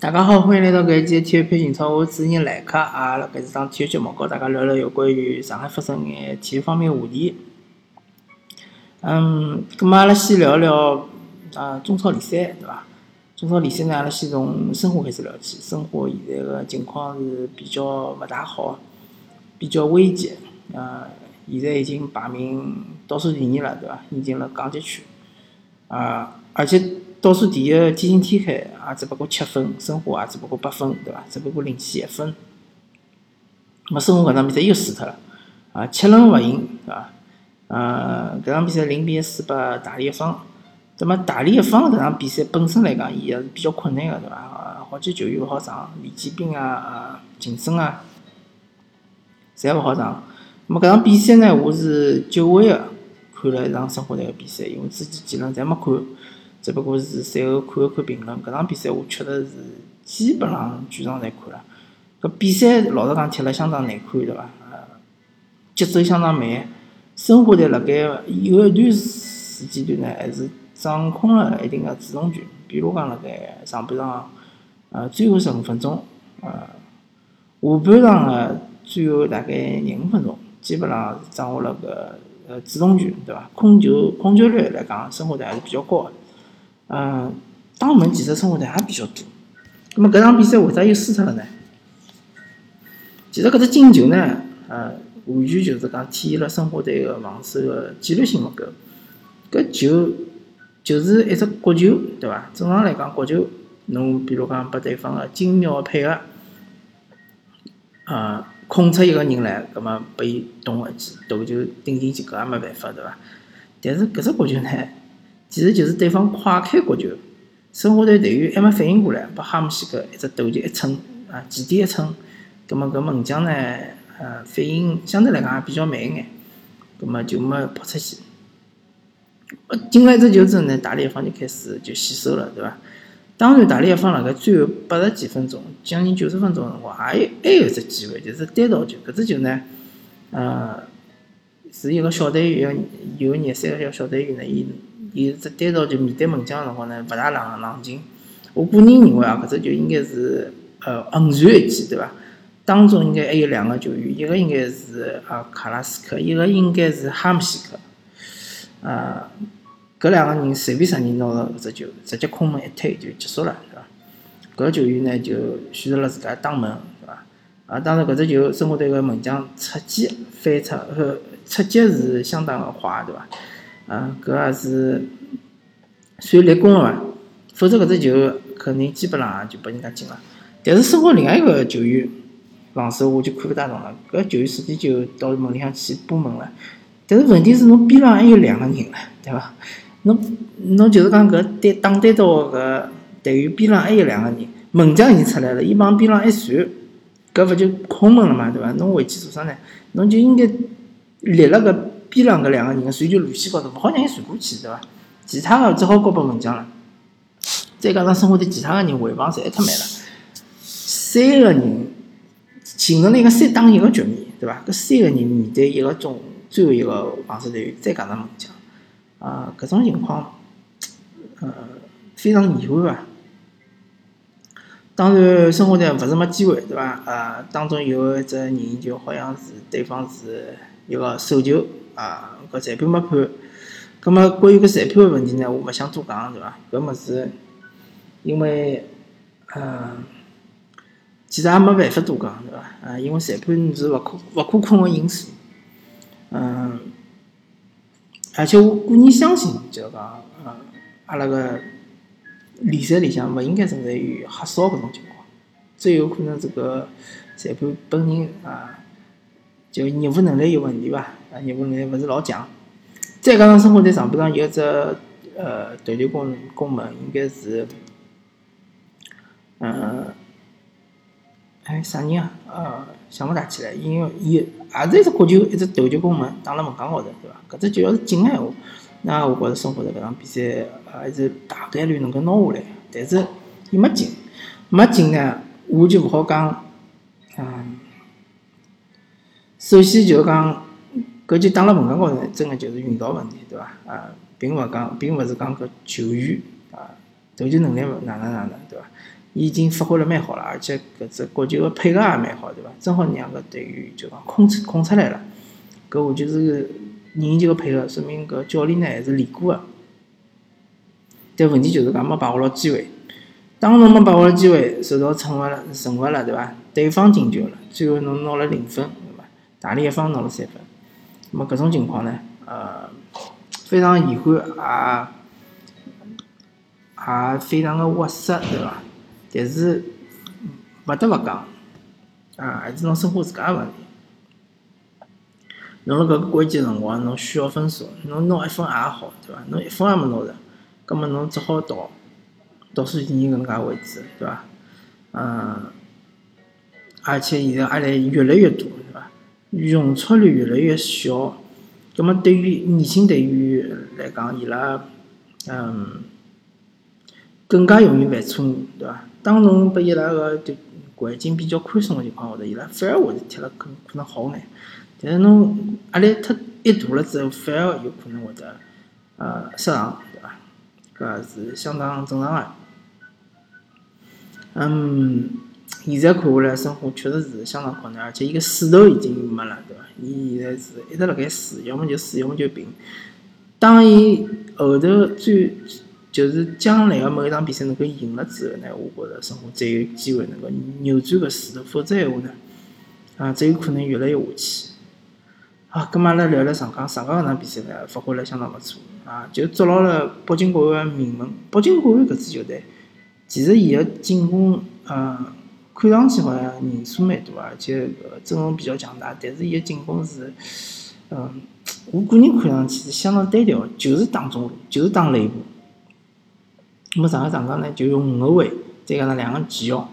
大家好，欢迎来到搿一期体育篇情操，我主持人来客啊，辣搿是档体育节目，和大家聊聊有关于上海发生眼体育方面的话题。嗯，葛末阿拉先聊聊啊中超联赛，对伐？中超联赛呢，阿拉先从申花开始聊起。申花现在个情况是比较勿大好，比较危急。啊，现在已经排名倒数第二了，对伐？已经辣降级区。啊，而且。倒数第一个天津天海也只不过七分，申花也只不过八分，对伐？只不过领先一分。么申花搿场比赛又输脱了，啊，七轮勿赢，对伐？呃，搿场比赛零比一输拨大连一方。那么大连一方搿场比赛本身来讲，伊也是比较困难个，对伐？好几球员勿好上，李建斌啊、啊秦升啊，侪勿好上。那么搿场比赛呢，我是久违个看了一场申花队个比赛，因为之前几轮侪没看。只不过是赛后看了看评论，搿场比赛我确实是基本上全场侪看了。搿比赛老实讲踢了相当难看，对伐？呃，节奏相当慢。申花队辣盖有一段时间段呢，还是掌控了一定个主动权。比如讲辣盖上半场，呃，最后十五分钟，呃，下半场个最后大概廿五分钟，基本上掌握了个呃主动权，对伐？控球控球率来讲，申花队还是比较高个。嗯，打门其实申花队也比较多。那么搿场比赛为啥又输脱了呢？其实搿只进球呢，呃，完全就是讲体现了申花队个防守个纪律性勿够。搿球就是一只角球，对伐？正常来讲，角球侬比如讲拨对方个精妙个配合，呃，控出一个人来，葛末拨伊动一记，头球顶进去，搿也没办法，对伐？但是搿只角球呢？其实就是对方快开角球，申花队队员还没反应过来，把哈姆西克一只头球一蹭啊，前点一蹭，葛末搿门将呢，呃，反应相对来讲也比较慢一眼，葛末就没扑出去。呃进了一只球之后呢，大连一方就开始就洗手了，对伐？当然，大连一方辣盖最后八十几分钟，将近九十分钟辰光，还有还有只机会，就是单刀球，搿只球呢，呃，是一个小队员，有廿三个小队员呢，伊。伊只单独就面对门将个辰光呢，勿大冷冷静。我个人认为啊，搿只就应该是呃横传一记，对伐？当中应该还有两个球员，一个应该是啊卡拉斯克，一个应该是哈姆西克。啊，搿两个人随便啥人拿着搿只球，直接空门一推就结束了，对伐？搿球员呢就选择了自家打门，对伐？啊，当然搿只球申花队个门将出击翻出，呃，出击是相当个坏，对伐？啊，搿也是算立功了伐？否则搿只球肯定基本上就拨人家进了。但是申花另外一个球员防守我就看勿大懂了，搿球员实际就到门里向去拨门了。但是问题是侬边浪还有两个人唻，对伐？侬侬就是讲搿单打单刀搿队员边浪还有两个人，门将已经出来了，伊往边浪一传，搿勿就空门了嘛，对伐？侬回去做啥呢？侬就应该立了搿。边浪搿两个人个传球路线高头，勿好让伊传过去，对伐？其他个只好交拨门将了。再加上申花队其他个人回防实在太慢了，三个人形成了一个三打一个局面，对伐？搿三个人面对一个中最后一个防守队员，再加上门将，啊，搿种情况，呃，非常遗憾伐？当然，申花队勿是没机会，对伐？呃，当中有一只人就好像是对方是一个手球。啊，搿裁判没判，葛末关于搿裁判个问题呢，我勿想多讲，对伐？搿物事，因为，呃，其实也没办法多讲，对伐？啊，因为裁判是勿可勿可控个因素，嗯，而且我个人相信，就是讲，呃，阿拉个联赛里向勿应该存在于黑哨搿种情况，最有可能这个裁判本人啊，就业务能力有问题伐？啊，业务能力勿是老强，再加上生活队上半场有一只呃头球攻攻门，应该是，嗯，哎啥人啊？呃，想勿大起来，因为伊也是一只角球，一只头球攻门打辣门框高头，对伐？搿只球要是进个闲话，那我觉着生活队搿场比赛还是大概率能够拿下来。但是伊没进，没进呢，我就勿好讲。嗯，首先就讲。搿就打辣门框高头，真个就是运道问题，对伐？啊，并勿讲，并勿是讲搿球员啊，投球能力哪能哪能，对伐？伊已经发挥了蛮好了，而且搿只国球个配合也蛮好，对伐？正好让搿队员就讲空出空出来了。搿我就是人球个配合，说明搿教练呢还是练过个。但问题就是讲没把握牢机会。当侬没把握牢机会，受到惩罚了，惩罚了，对伐？对方进球了，最后侬拿了零分，对伐？大连一方拿了三分。那么搿种情况呢，呃，非常遗憾，也也非常的窝塞，对伐？但是勿得勿讲，啊，还是侬生活自家的问题。侬辣搿个关键辰光，侬需要分数，侬拿一分也好，对伐？侬一分也没拿着，葛末侬只好倒倒数第二搿能介位置，对伐？嗯，而且现在压力越来越多，容错率越来越小，葛末对于年轻队员来讲，伊拉嗯更加容易犯错误，对伐？当侬拨伊拉个就环境比较宽松个情况下头，伊拉反而会得踢了更可能好眼。但是侬压力太一大了之后，反而有可能会得呃失常，对伐？搿是相当正常个。嗯，现在看下来，申花确实是相当困难，而且伊个势头已经没了，对伐？伊现在是一直辣盖输，要么就输，要么就平。当伊后头最就是将来个某一场比赛能够赢了之后呢，我觉着申花才有机会能够扭转搿势头，否则闲话呢，啊，只有可能越来越下去。好啊，咁阿拉聊聊上港，上港搿场比赛呢，发挥了相当勿错啊，就捉牢了北京国安个命门。北京国安搿支球队，其实伊个进攻，呃，看上去好像人数蛮多，而且搿阵容比较强大，但是伊个进攻是，嗯，我个人看上去是相当单调，就是打中路，就是打内部。那么上海上港呢，就用五个卫，再加上两个前腰，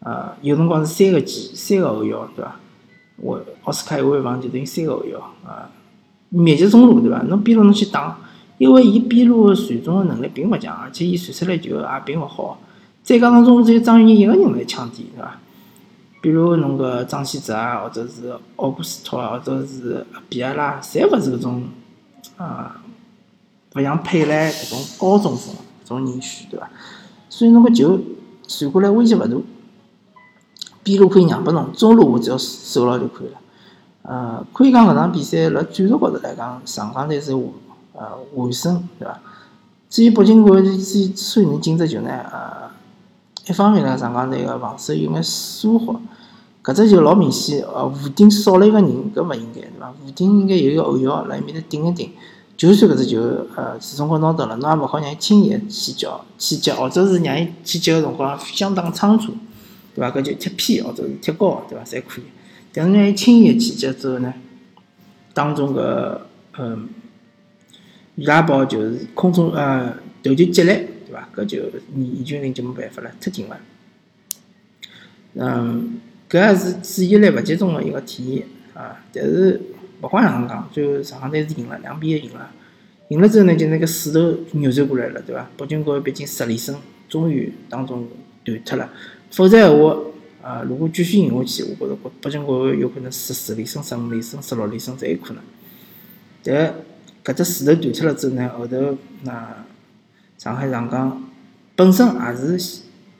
呃，有辰光是三个前，三个后腰，对伐？我奥斯卡一位防就等于三个后腰啊，密集中路对伐？侬边路侬去打，因为伊边路传中的能力并勿强，而且伊传出来球也并勿好。再加上中路只有张玉宁一个人来抢点，对伐？比如侬个张稀哲啊，或者是奥古斯托啊，或者是比亚拉，侪勿是搿种啊，勿像佩莱搿种高中锋搿种人选，对伐？所以侬个球传过来威胁勿大。边路可以让拨侬，中路我只要守牢就可以了。呃，可以讲搿场比赛辣战术高头来讲，上港队是完呃完胜，对伐？至于北京国安之所以能进只球呢，呃，一方面呢，上港队个防守有眼疏忽，搿只球老明显，呃，吴顶少了一个人，搿勿应该，对伐？吴顶应该有一个后腰辣埃面搭顶一顶，就算搿只球呃始终高拿到了，侬也勿好让伊轻易起脚起脚，或者是让伊起脚个辰光相当仓促。对伐？搿就踢偏或者是踢高，对伐？侪可以。但是让伊，轻易起脚之后呢，当中个嗯，伊拉宝就是空中呃头球接力，对伐？搿就严严峻岭就没办法了，太紧了。嗯，搿也是注意力勿集中个一个体现啊。但是勿管哪能讲，最后上港队是赢了，两比一赢了。赢了之后呢，就那个势头扭转过来了，对伐？北京国安毕竟十连胜，终于当中断脱了。否则闲话，啊，如果继续赢下去，我觉着北京国安有可能十四连胜、十五连胜、十六连胜侪有可能。但搿只势头断脱了之后呢，后头那上海上港本身也是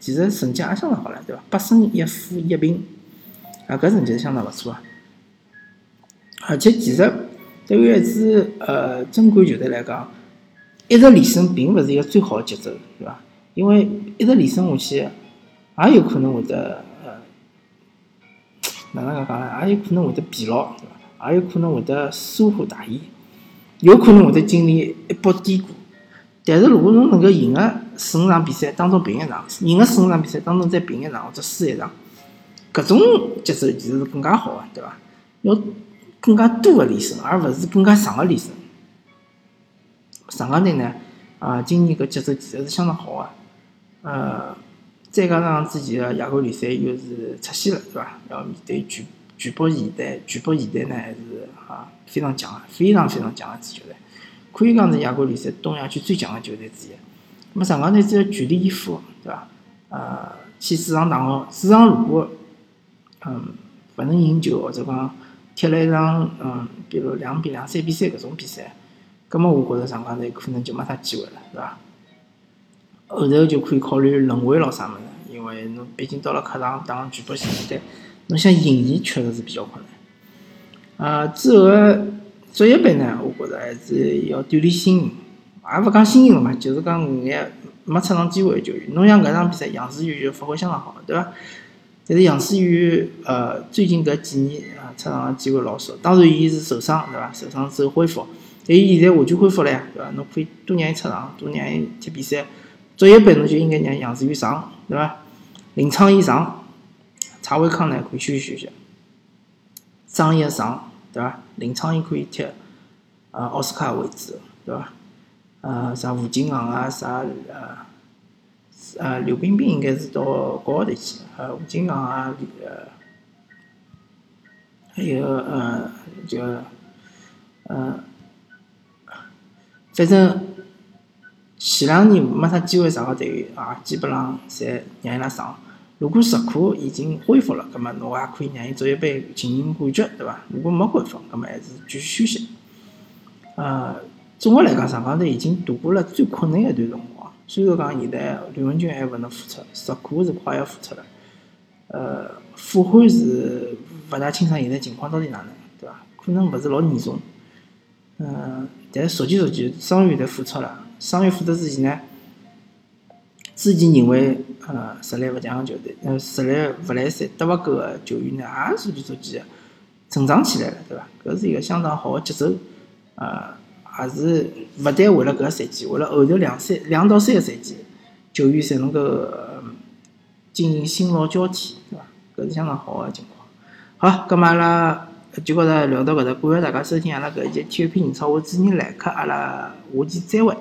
其实成绩也相当好了，对伐？八胜一负一平，啊，搿成绩相当勿错啊。而且其实对于一支呃争冠球队来讲，一直连胜并勿是一个最好的节奏，对伐？因为一直连胜下去。也有可能会得呃，哪能介讲呢？也有可能会得疲劳，对伐？也有可能会得疏忽大意，有可能会得经历一波低谷。但是如果侬能够赢个四五场比赛当中平一场，赢个四五场比赛当中再平一场或者输一场，搿种节奏其实是更加好个，对伐？要更加多个连胜，而勿是更加长个连胜。上港队呢，啊，今年搿节奏其实是相当好个，呃。再加上之前个亚冠联赛又是出线了，对伐？要面对全全北现代，全北现代呢还是啊非常强个，非常非常强个支球队，可以讲是亚冠联赛东亚区最强个球队之一。那么上港队只要全力以赴，对伐？呃，去主场打好，主场如果嗯勿能赢球，或者讲踢了一场嗯，比如两比两、三比三搿种比赛，葛末我觉着上港队可能就没啥机会了，对伐？后头就可以考虑轮回咯啥物事，因为侬毕竟到了客场打全国性比赛，侬想赢伊确实是比较困难。啊，之后职业杯呢，我觉着还是要锻炼新人，也勿讲新人了嘛，就是讲五眼没出场机会个球员。侬像搿场比赛，杨思雨就发挥相当好，对伐？但是杨思雨，呃，最近搿几年啊，出场个机会老少。当然，伊是受伤，对伐？受伤之后恢复，但伊现在完全恢复了呀，对伐？侬可以多让伊出场，多让伊踢比赛。职业杯侬就应该让杨思雨上，对伐？林昌义上，蔡伟康呢可以休息休息。张毅上，对伐？林昌义可以踢，呃，奥斯卡位置，对伐？呃，啥吴金航啊，啥呃，呃，刘彬彬应该是到国奥队去，呃，吴金航啊，呃，还有呃，就呃，反正。前两年没啥机会上个队员啊，基本上侪让伊拉上。如果石库已经恢复了，葛末侬也可以让伊职业杯进行感觉，对伐？如果没恢复，葛末还是继续休息。呃，总个来讲，上港队已经度过了最困难一段辰光。虽然讲现在吕文君还勿能复出，石库是快要复出了。呃，傅欢是勿大清爽现在情况到底哪能，对伐？可能勿是老严重。嗯，但是逐渐逐渐，伤员侪复出了。伤员复出之前呢，之前认为呃实力勿强个球队，呃实力勿来三得勿够个球员呢，也逐渐逐渐成长起来了，对伐？搿是一个相当好个节奏，呃，也是勿但为了搿个赛季，为了后头两三两到三个赛季，球员才能够进行新老交替，对伐？搿是相当好个情况。好，葛末阿拉就觉着聊到搿搭，感谢大家收听阿拉搿一期体育频道，我主持人来客，阿拉下期再会。